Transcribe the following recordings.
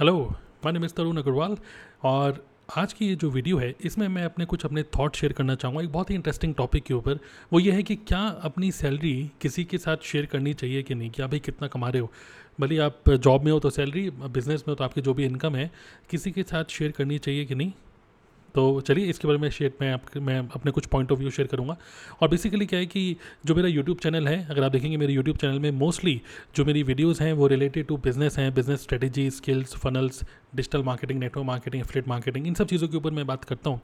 Hello my name Tarun Agarwal और आज की ये जो वीडियो है, इसमें मैं अपने कुछ अपने थॉट शेयर करना चाहूँगा। एक बहुत ही इंटरेस्टिंग टॉपिक के ऊपर। वो ये है कि क्या अपनी सैलरी किसी के साथ शेयर करनी चाहिए कि नहीं? कि आप भाई कितना कमा रहे हो? भले आप जॉब में हो तो सैलरी बिज़नेस में हो तो आपकी जो भी इनकम है, किसी के साथ शेयर करनी चाहिए कि नहीं? तो चलिए इसके बारे में शेयर मैं आप मैं अपने कुछ पॉइंट ऑफ़ व्यू शेयर करूँगा। और बेसिकली क्या है कि जो मेरा यूट्यूब चैनल है अगर आप देखेंगे मेरे यूट्यूब चैनल में मोस्टली जो मेरी वीडियोज़ हैं वो रिलेटेड टू बिज़नेस हैं business strategy skills funnels digital marketing network marketing affiliate marketing इन सब चीज़ों के ऊपर मैं बात करता हूँ।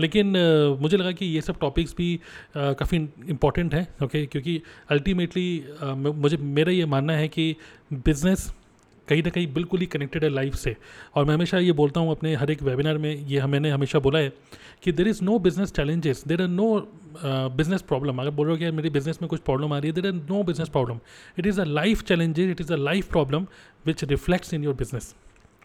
लेकिन uh, मुझे लगा कि ये सब टॉपिक्स भी uh, काफ़ी इंपॉर्टेंट हैं ओके क्योंकि अल्टीमेटली uh, मुझे मेरा ये मानना है कि बिज़नेस कहीं ना कहीं बिल्कुल ही कनेक्टेड है लाइफ से। और मैं हमेशा ये बोलता हूँ अपने हर एक वेबिनार में, ये मैंने हमेशा बोला है कि there is no business challenges there are no business problem अगर बोल रहे हो कि मेरी बिज़नेस में कुछ प्रॉब्लम आ रही है there are no business problem it is a life challenges it is a life problem which reflects in your business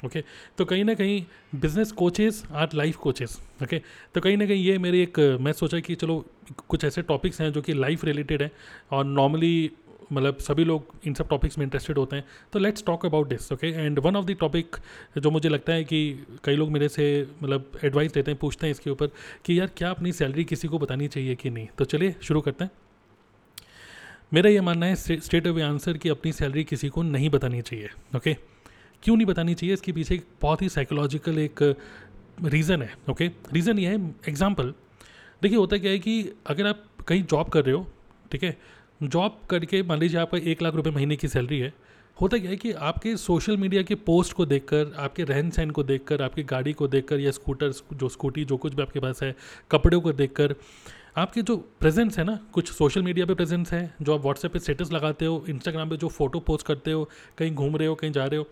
okay तो कहीं ना कहीं business coaches are life coaches okay तो कहीं ना कहीं ये मेरे एक, मैं सोचा कि चलो कुछ ऐसे टॉपिक्स हैं जो कि लाइफ रिलेटेड है और नॉर्मली मतलब सभी लोग इन सब टॉपिक्स में इंटरेस्टेड होते हैं तो let's talk about this okay and one of the topic जो मुझे लगता है कि कई लोग मेरे से मतलब एडवाइस देते हैं, पूछते हैं इसके ऊपर कि यार क्या अपनी सैलरी किसी को बतानी चाहिए कि नहीं? तो चलिए शुरू करते हैं। मेरा ये मानना है स्टेट ऑफ़ आंसर कि अपनी सैलरी किसी को नहीं बतानी चाहिए ओके क्यों नहीं बतानी चाहिए? इसके पीछे एक बहुत ही साइकोलॉजिकल एक रीज़न है ओके रीज़न ये है एग्ज़ाम्पल देखिए होता क्या है कि अगर आप कहीं जॉब कर रहे हो, ठीक है? जॉब करके मान लीजिए आपका एक लाख रुपये महीने की सैलरी है, होता क्या है कि आपके सोशल मीडिया के पोस्ट को देखकर, आपके रहन सहन को देखकर, आपकी गाड़ी को देखकर या स्कूटर जो स्कूटी जो कुछ भी आपके पास है, कपड़ों को देखकर, आपके जो प्रेजेंस है ना, कुछ सोशल मीडिया पे प्रेजेंस है, जो आप व्हाट्सएप पे स्टेटस लगाते हो इंस्टाग्राम पे जो फ़ोटो पोस्ट करते हो, कहीं घूम रहे हो, कहीं जा रहे हो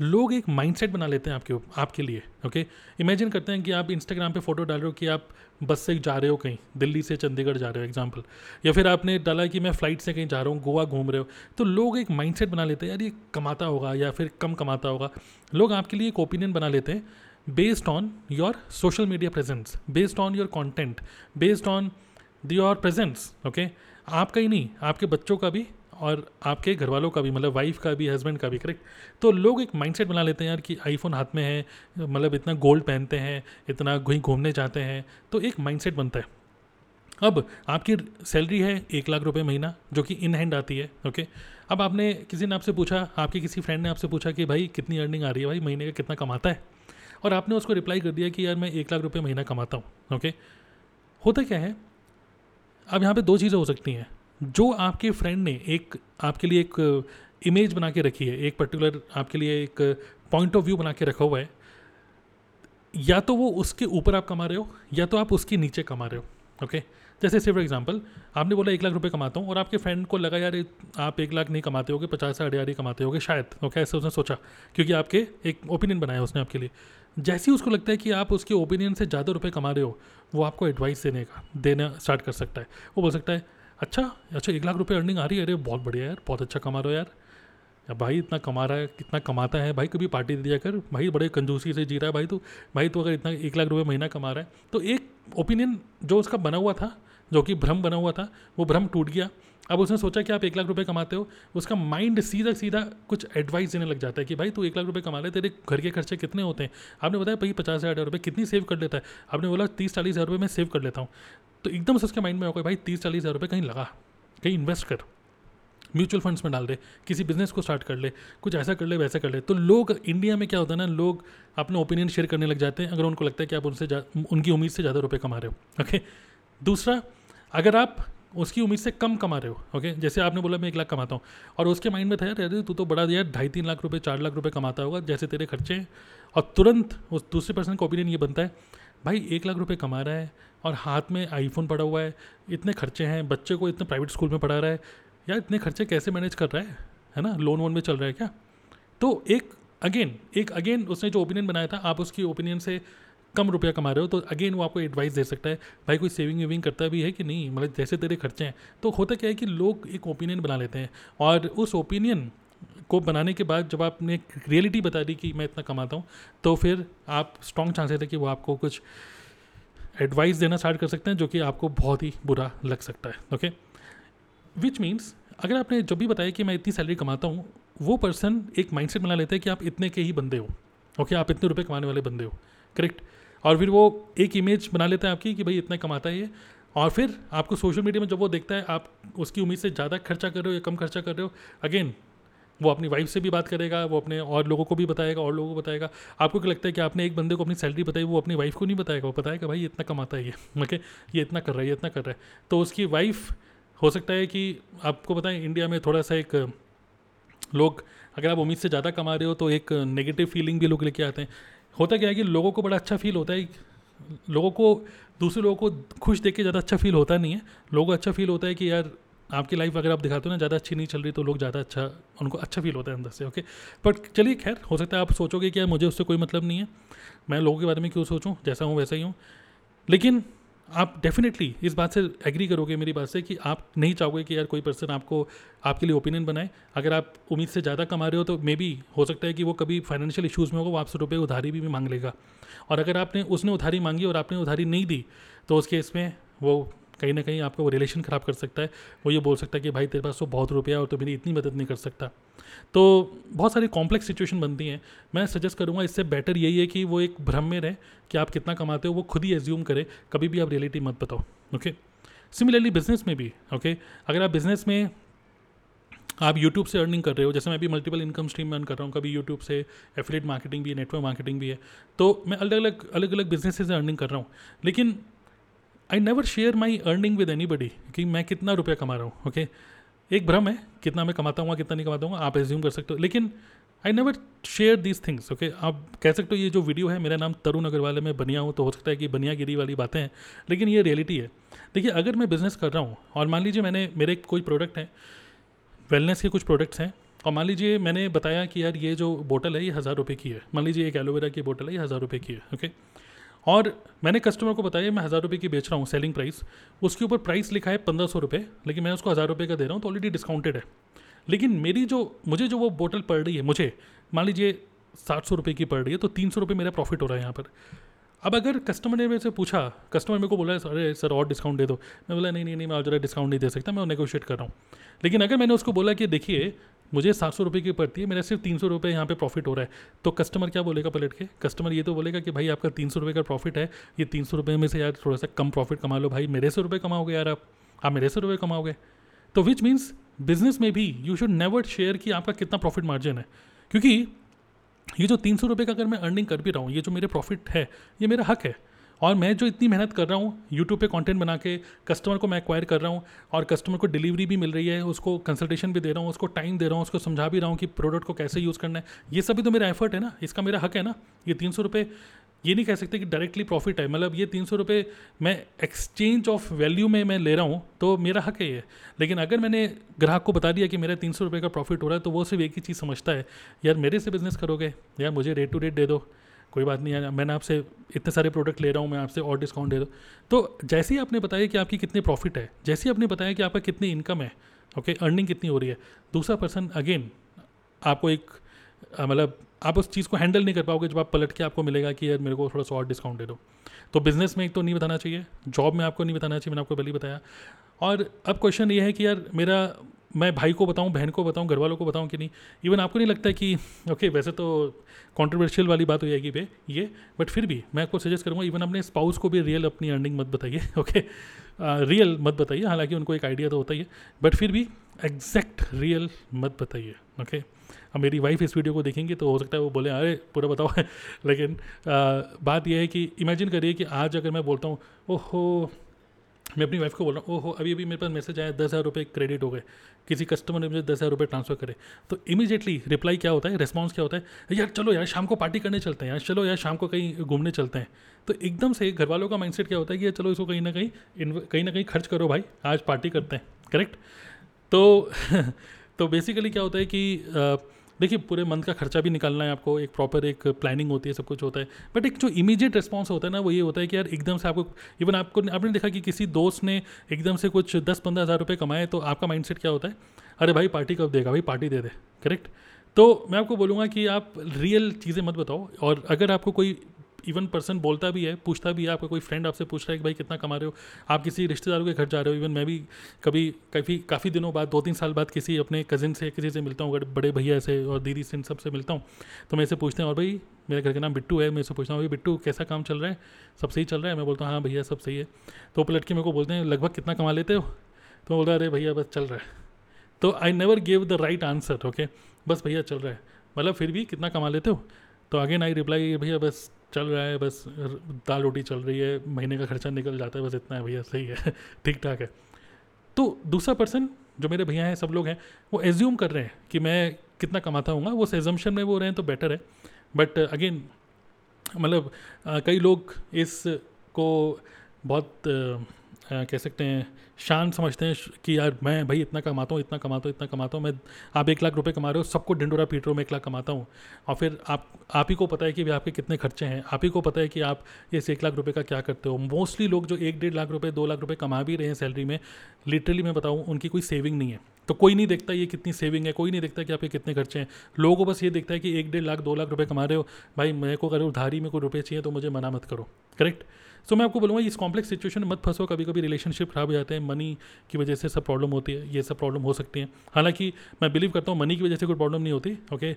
लोग एक माइंडसेट बना लेते हैं आपके आपके लिए ओके इमेजिन करते हैं कि आप इंस्टाग्राम पे फ़ोटो डाल रहे हो कि आप बस से जा रहे हो कहीं, दिल्ली से चंडीगढ़ जा रहे हो एग्ज़ाम्पल या फिर आपने डाला कि मैं फ़्लाइट से कहीं जा रहा हूँ, गोवा घूम रहे हो तो लोग एक माइंडसेट बना लेते हैं, यार, ये कमाता होगा या फिर कम कमाता होगा. लोग आपके लिए एक ओपिनियन बना लेते हैं based on your social media presence based on your content based on your presence okay आपका ही नहीं, आपके बच्चों का भी और आपके घर वालों का भी मतलब वाइफ का भी हस्बैंड का भी करेक्ट तो लोग एक माइंडसेट बना लेते हैं यार कि आईफोन हाथ में है मतलब इतना गोल्ड पहनते हैं, इतना कहीं घूमने जाते हैं तो एक माइंडसेट बनता है। अब आपकी सैलरी है एक लाख रुपए महीना, जो कि इन हैंड आती है ओके अब आपने किसी ने आपसे पूछा, आपके किसी फ्रेंड ने आपसे पूछा कि भाई, कितनी अर्निंग आ रही है भाई, महीने का कितना कमाता है? और आपने उसको रिप्लाई कर दिया कि यार, मैं एक लाख रुपये महीना कमाता हूँ ओके होता क्या है? अब यहाँ पे दो चीज़ें हो सकती हैं। जो आपके फ्रेंड ने एक, आपके लिए एक इमेज बना के रखी है, एक पर्टिकुलर आपके लिए एक पॉइंट ऑफ़ व्यू बना के रखा हुआ है, या तो वो उसके ऊपर आप कमा रहे हो, या तो आप उसके नीचे कमा रहे हो ओके जैसे सिर्फ़ एग्जांपल आपने बोला एक लाख रुपए कमाता हूँ और आपके फ्रेंड को लगा यार, आप एक लाख नहीं कमाते होगे, पचास साठ हज़ार ही कमाते होगे शायद ओके ऐसे उसने सोचा, क्योंकि आपके एक ओपिनियन बनाया उसने आपके लिए। जैसे ही उसको लगता है कि आप उसके ओपिनियन से ज़्यादा रुपये कमा रहे हो, वो आपको एडवाइस देने का, देना स्टार्ट कर सकता है। वो बोल सकता है अच्छा अच्छा एक लाख रुपये अर्निंग आ रही है। अरे, बहुत बढ़िया यार, बहुत अच्छा कमा रहे हो यार। या भाई इतना कमा रहा है, कितना कमाता है, भाई कभी पार्टी दे दिया कर। भाई बड़े कंजूसी से जी रहा है भाई तो। भाई तो अगर इतना एक लाख रुपये महीना कमा रहा है तो एक ओपिनियन जो उसका बना हुआ था, जो कि भ्रम बना हुआ था, वो भ्रम टूट गया। अब उसने सोचा कि आप एक लाख रुपए कमाते हो, उसका माइंड सीधा सीधा कुछ एडवाइस देने लग जाता है कि भाई तू एक लाख रुपए कमा ले, तेरे घर के खर्चे कितने होते हैं? आपने बताया भाई पचास हज़ार रुपये कितनी सेव कर लेता है? आपने बोला तीस चालीस हज़ार रुपये मैं सेव कर लेता हूँ। तो एकदम से उसके माइंड में होगा भाई तीस चालीस हज़ार रुपये कहीं लगा, कहीं इन्वेस्ट कर म्यूचुअल फंड्स में डाल दे, किसी बिज़नेस को स्टार्ट कर ले, कुछ ऐसा कर ले, वैसा कर ले। तो लोग इंडिया में क्या होता है ना, लोग अपने ओपिनियन शेयर करने लग जाते हैं, अगर उनको लगता है कि आप उनसे उनकी उम्मीद से ज़्यादा रुपये कमा रहे हो ओके दूसरा, अगर आप उसकी उम्मीद से कम कमा रहे हो ओके जैसे आपने बोला, मैं एक लाख कमाता हूँ, और उसके माइंड में था, यार तू तो बड़ा, यार, ढाई तीन लाख रुपये चार लाख रुपये कमाता होगा, जैसे तेरे खर्चे हैं। और तुरंत उस दूसरे पर्सन का ओपिनियन ये बनता है भाई, एक लाख रुपये कमा रहा है और हाथ में आईफोन पड़ा हुआ है, इतने खर्चे हैं, बच्चे को इतने प्राइवेट स्कूल में पढ़ा रहा है। यार, इतने खर्चे कैसे मैनेज कर रहा है? है ना? लोन वोन में चल रहा है क्या? तो एक अगेन एक अगेन उसने जो ओपिनियन बनाया था, आप उसकी ओपिनियन से कम रुपया कमा रहे हो तो अगेन वो आपको एडवाइस दे सकता है, भाई, कोई सेविंग वेविंग करता भी है कि नहीं? मतलब जैसे तेरे खर्चे हैं। तो होता क्या है कि लोग एक ओपिनियन बना लेते हैं और उस ओपिनियन को बनाने के बाद जब आपने रियलिटी बता दी कि मैं इतना कमाता हूँ तो फिर आप स्ट्रॉन्ग चांसेस है कि वो आपको कुछ एडवाइस देना स्टार्ट कर सकते हैं, जो कि आपको बहुत ही बुरा लग सकता है ओके विच मीन्स अगर आपने जब भी बताया कि मैं इतनी सैलरी कमाता हूँ, वो पर्सन एक माइंडसेट बना लेता है कि आप इतने के ही बंदे हो ओके आप इतने रुपये कमाने वाले बंदे हो करेक्ट और फिर वो एक इमेज बना लेता है आपकी कि भाई इतना कमाता है ये। और फिर आपको सोशल मीडिया में जब वो देखता है, आप उसकी उम्मीद से ज़्यादा खर्चा कर रहे हो या कम खर्चा कर रहे हो अगेन वो अपनी वाइफ से भी बात करेगा, वो अपने और लोगों को भी बताएगा, और लोगों को बताएगा। आपको क्या लगता है कि आपने एक बंदे को अपनी सैलरी बताई, वो अपनी वाइफ को नहीं बताएगा? वो बताएगा भाई इतना कमाता है ये ओके ये इतना कर रहा है, ये इतना कर रहा है। तो उसकी वाइफ हो सकता है कि आपको बताएँ इंडिया में थोड़ा सा एक लोग, अगर आप उम्मीद से ज़्यादा कमा रहे हो तो एक नेगेटिव फीलिंग भी लोग लेके आते हैं। होता क्या है कि लोगों को बड़ा अच्छा फील होता है, लोगों को, दूसरे लोगों को खुश देख के ज़्यादा अच्छा फील होता नहीं है। लोगों को अच्छा फील होता है कि यार आपकी लाइफ अगर आप दिखाते हो ना ज़्यादा अच्छी नहीं चल रही तो लोग ज़्यादा अच्छा उनको अच्छा फील होता है अंदर से ओके बट चलिए खैर हो सकता है आप सोचोगे कि मुझे उससे कोई मतलब नहीं है। मैं लोगों के बारे में क्यों सोचूँ? जैसा हूँ वैसा ही हूँ। लेकिन आप डेफिनेटली इस बात से एग्री करोगे मेरी बात से कि आप नहीं चाहोगे कि यार कोई पर्सन आपको आपके लिए ओपिनियन बनाए। अगर आप उम्मीद से ज़्यादा कमा रहे हो तो मे बी हो सकता है कि वो कभी फाइनेंशियल इशूज़ में होगा वो आपसे रुपये उधारी भी, भी मांग लेगा। और अगर आपने उसने उधारी मांगी और आपने उधारी नहीं दी तो उस केस में वो कहीं ना कहीं आपका वो रिलेशन ख़राब कर सकता है। वो ये बोल सकता है कि भाई तेरे पास तो बहुत रुपया और तो मेरी इतनी मदद नहीं कर सकता। तो बहुत सारी कॉम्प्लेक्स सिचुएशन बनती हैं। मैं सजेस्ट करूँगा इससे बेटर यही है कि वो एक भ्रम में रहे कि आप कितना कमाते हो, वो खुद ही एज्यूम करें। कभी भी आप रियलिटी मत बताओ ओके सिमिलरली बिज़नेस में भी ओके अगर आप बिज़नेस में आप यूट्यूब से अर्निंग कर रहे हो, जैसे मैं भी मल्टीपल इनकम स्ट्रीम में अर्न कर रहा हूँ, कभी यूट्यूब से एफिलेट मार्केटिंग भी है नेटवर्क मार्केटिंग भी है तो मैं अलग अलग अलग अलग बिज़नेस से अर्निंग कर रहा हूँ। लेकिन I never share my earning with anybody कि मैं कितना रुपया कमा रहा हूँ ओके okay? एक भ्रम है, कितना मैं कमाता हूँ, कितना नहीं कमाता हूँ, आप एज्यूम कर सकते हो। लेकिन I never share these things okay आप कह सकते हो, ये जो वीडियो है, मेरा नाम तरुण अग्रवाल है, मैं बनिया हूँ तो हो सकता है कि बनियागिरी वाली बातें हैं, लेकिन ये रियलिटी है। देखिए, अगर मैं बिज़नेस कर रहा हूँ, और मान लीजिए मैंने, मेरे कोई प्रोडक्ट हैं वेलनेस के कुछ प्रोडक्ट्स हैं, और मान लीजिए मैंने बताया कि यार ये जो बोतल है, ये हज़ार रुपये की है। मान लीजिए एक एलोवेरा की बोतल है, ये हज़ार रुपये की है ओके और मैंने कस्टमर को बताया, मैं हज़ार रुपये की बेच रहा हूँ सेलिंग प्राइस उसके ऊपर प्राइस लिखा है पंद्रह सौ रुपये लेकिन मैं उसको हज़ार रुपये का दे रहा हूँ तो ऑलरेडी डिस्काउंटेड है। लेकिन मेरी जो, मुझे जो वो बोतल पड़ रही है, मुझे, मान लीजिए सात सौ रुपये की पड़ रही है तो तीन सौ रुपये मेरा प्रॉफिट हो रहा है यहाँ पर। अब अगर कस्टमर ने मेरे से पूछा कस्टमर मेरे को बोला, अरे सर, और डिस्काउंट दे दो। मैं बोला, नहीं नहीं नहीं, मैं ज़रा डिस्काउंट नहीं दे सकता, मैं नेगोशिएट कर रहा हूँ। लेकिन अगर मैंने उसको बोला कि, देखिए मुझे सात सौ रुपये की पड़ती है, मेरा सिर्फ़ तीन सौ रुपये यहाँ पे प्रॉफिट हो रहा है। तो कस्टमर क्या बोलेगा पलट के? कस्टमर ये तो बोलेगा कि भाई आपका तीन सौ रुपये का प्रॉफिट है, ये तीन सौ रुपये में से यार थोड़ा सा कम प्रॉफिट कमा लो भाई। मेरे सौ रुपये कमाओगे यार आप? आप मेरे सौ रुपये कमाओगे। तो विच मीन्स बिज़नेस में भी यू शुड नेवर शेयर कि आपका कितना प्रॉफिट मार्जिन है। क्योंकि ये जो तीन सौ रुपये का अगर मैं अर्निंग कर भी रहा हूँ, ये जो मेरे प्रॉफिट है, ये मेरा हक है। और मैं जो इतनी मेहनत कर रहा हूँ यूट्यूब पे कंटेंट बना के कस्टमर को मैं एक्वायर कर रहा हूँ और कस्टमर को डिलीवरी भी मिल रही है, उसको कंसल्टेशन भी दे रहा हूँ, उसको टाइम दे रहा हूँ, उसको समझा भी रहा हूँ कि प्रोडक्ट को कैसे यूज़ करना है। ये सभी तो मेरा एफर्ट है ना, इसका मेरा हक है ना। ये तीन सौ रुपये, ये नहीं कह सकते कि डायरेक्टली प्रॉफिट है मतलब ये तीन सौ रुपये मैं एक्सचेंज ऑफ़ वैल्यू में मैं ले रहा हूँ तो मेरा हक है ये। लेकिन अगर मैंने ग्राहक को बता दिया कि मेरा तीन सौ रुपये का प्रॉफिट हो रहा है तो वो सिर्फ़ एक ही चीज़ समझता है, यार मेरे से बिज़नेस करोगे? यार मुझे रेट टू रेट दे दो। कोई बात नहीं है मैंने आपसे इतने सारे प्रोडक्ट ले रहा हूँ, मैं आपसे और डिस्काउंट दे दो तो जैसे ही आपने बताया कि आपकी कितनी प्रॉफिट है, जैसे ही आपने बताया कि आपका कितनी इनकम है ओके अर्निंग कितनी हो रही है, दूसरा पर्सन अगेन आपको एक मतलब आप उस चीज़ को हैंडल नहीं कर पाओगे जब आप पलट के आपको मिलेगा कि यार मेरे को थोड़ा सा और डिस्काउंट दे दो। तो बिज़नेस में एक तो नहीं बताना चाहिए जॉब में आपको नहीं बताना चाहिए, मैंने आपको पहले बताया। और अब क्वेश्चन ये है कि यार मेरा मैं भाई को बताऊँ बहन को बताऊँ घर वालों को बताऊँ कि नहीं इवन आपको नहीं लगता कि ओके okay, वैसे तो कॉन्ट्रोवर्शियल वाली बात हो जाएगी पे ये बट फिर भी मैं आपको सजेस्ट करूँगा इवन अपने स्पाउस को भी रियल अपनी अर्निंग मत बताइए ओके रियल मत बताइए हालाँकि उनको एक आइडिया तो होता ही है बट फिर भी एग्जैक्ट रियल मत बताइए ओके okay? अब मेरी वाइफ इस वीडियो को देखेंगे तो हो सकता है वो बोले अरे पूरा बताओ लेकिन आ, बात यह है कि इमेजिन करिए कि आज अगर मैं बोलता हूँ ओहो मैं अपनी वाइफ को बोल रहा हूँ, ओहो अभी अभी मेरे पास मैसेज आया, दस हज़ार रुपये क्रेडिट हो गए। किसी कस्टमर ने मुझे दस हज़ार रुपये ट्रांसफ़र करे। तो इमीजिएटली रिप्लाई क्या होता है? रिस्पॉन्स क्या होता है? यार, चलो यार, शाम को पार्टी करने चलते हैं यार, चलो यार, शाम को कहीं घूमने चलते हैं। तो एकदम से घर वालों का माइंडसेट क्या होता है कि चलो इसको कहीं ना कहीं कहीं ना कहीं खर्च करो भाई, आज पार्टी करते हैं। करेक्ट तो तो बेसिकली क्या होता है कि देखिए, पूरे मंथ का खर्चा भी निकालना है आपको, एक प्रॉपर एक प्लानिंग होती है, सब कुछ होता है। बट एक जो इमीजिएट रिस्पॉन्स होता है ना, वो ये होता है कि यार, एकदम से आपको इवन आपको, आपने देखा कि किसी दोस्त ने एकदम से कुछ दस पंद्रह हज़ार रुपये कमाए तो आपका माइंड क्या होता है? अरे भाई पार्टी कब देगा? भाई पार्टी दे दे करेक्ट तो मैं आपको बोलूँगा कि आप रियल चीज़ें मत बताओ, और अगर आपको कोई इवन पर्सन बोलता भी है, पूछता भी है, आपका कोई फ्रेंड आपसे पूछ रहा है कि भाई कितना कमा रहे हो? आप किसी रिश्तेदारों के घर जा रहे हो इवन मैं भी कभी, काफ़ी काफ़ी दिनों बाद दो तीन साल बाद किसी अपने कज़िन से, किसी से मिलता हूँ बड़े भैया से और दीदी से इन सबसे मिलता हूँ तो मैं इसे पूछते हैं, और भाई, मेरे घर का नाम बिट्टू है, मैं इसे पूछता हूँ भाई बिट्टू, कैसा काम चल रहा है? सब सही चल रहा है? मैं बोलता हूँ हाँ भैया, सब सही है। तो पलट के मेरे को बोलते हैं, लगभग कितना कमा लेते हो? तो बोलता अरे भैया, बस चल रहा है। तो I never give the right answer okay बस भैया, चल रहा है। मतलब फिर भी कितना कमा लेते हो? तो अगेन आई रिप्लाई भैया, बस चल रहा है, बस दाल रोटी चल रही है, महीने का खर्चा निकल जाता है, बस इतना है भैया, सही है ठीक ठाक है। तो दूसरा पर्सन जो मेरे भैया हैं, सब लोग हैं, वो एज्यूम कर रहे हैं कि मैं कितना कमाता हूँ वो एजम्पन में वो रहें तो बेटर है। बट अगेन मतलब कई लोग इस को बहुत कह सकते हैं, शान समझते हैं कि यार मैं भाई इतना कमाता हूँ, इतना कमाता हूँ, इतना कमाता हूँ, मैं आप एक लाख रुपए कमा रहे हो, सबको ढिंडोरा पीट रहे हो, मैं एक लाख कमाता हूँ। और फिर आप आप ही को पता है कि भाई आपके कितने खर्चे हैं, आप ही को पता है कि आप इस एक लाख रुपये का क्या करते हो। मोस्टली लोग जो एक डेढ़ लाख रुपये दो लाख रुपये कमा भी रहे हैं सैलरी में, लिटरली मैं बताऊँ, उनकी कोई सेविंग नहीं है। तो कोई नहीं देखता ये कितनी सेविंग है, कोई नहीं देखता कि आपके कितने खर्चे हैं। लोगों को बस ये देखता है कि एक डेढ़ लाख, दो लाख रुपये कमा रहे हो, भाई मेरे को अगर उधारी में कोई रुपये चाहिए तो मुझे मना मत करो, करेक्ट? सो मैं आपको बोलूँगा, इस कॉम्प्लेक्स सिचुएशन में मत फंसो। कभी कभी रिलेशनशिप खराब हो जाते हैं मनी की वजह से सब प्रॉब्लम होती है, ये सब प्रॉब्लम हो सकती है। हालाँकि, मैं बिलीव करता हूँ मनी की वजह से कोई प्रॉब्लम नहीं होती okay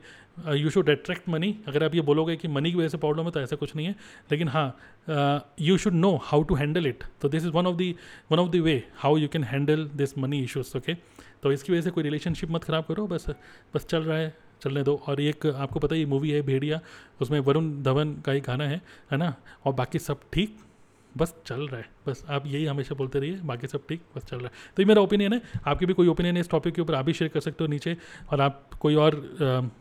you should attract money अगर आप ये बोलोगे कि मनी की वजह से प्रॉब्लम है तो ऐसा कुछ नहीं है। लेकिन हाँ you should know how to handle it तो this is one of the one of the way how you can handle this money issues okay तो इसकी वजह से कोई रिलेशनशिप मत ख़राब करो, बस बस चल रहा है, चलने दो। और एक आपको पता है, ये मूवी है भेड़िया, उसमें वरुण धवन का ही गाना है है ना? और बाकी सब ठीक। बस चल रहा है। बस आप यही हमेशा बोलते रहिए बाकी सब ठीक बस चल रहा है। तो ये मेरा ओपिनियन है। आपकी भी कोई ओपिनियन है इस टॉपिक के ऊपर आप भी शेयर कर सकते हो नीचे। और आप कोई और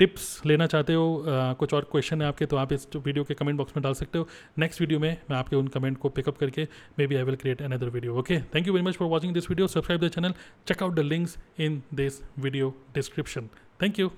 टिप्स लेना चाहते हो आ, कुछ और क्वेश्चन है आपके तो आप इस वीडियो के कमेंट बॉक्स में डाल सकते हो। नेक्स्ट वीडियो में मैं आपके उन कमेंट को पिकअप करके maybe I will create another video okay thank you very much for watching this video subscribe the channel check out the links in this video description thank you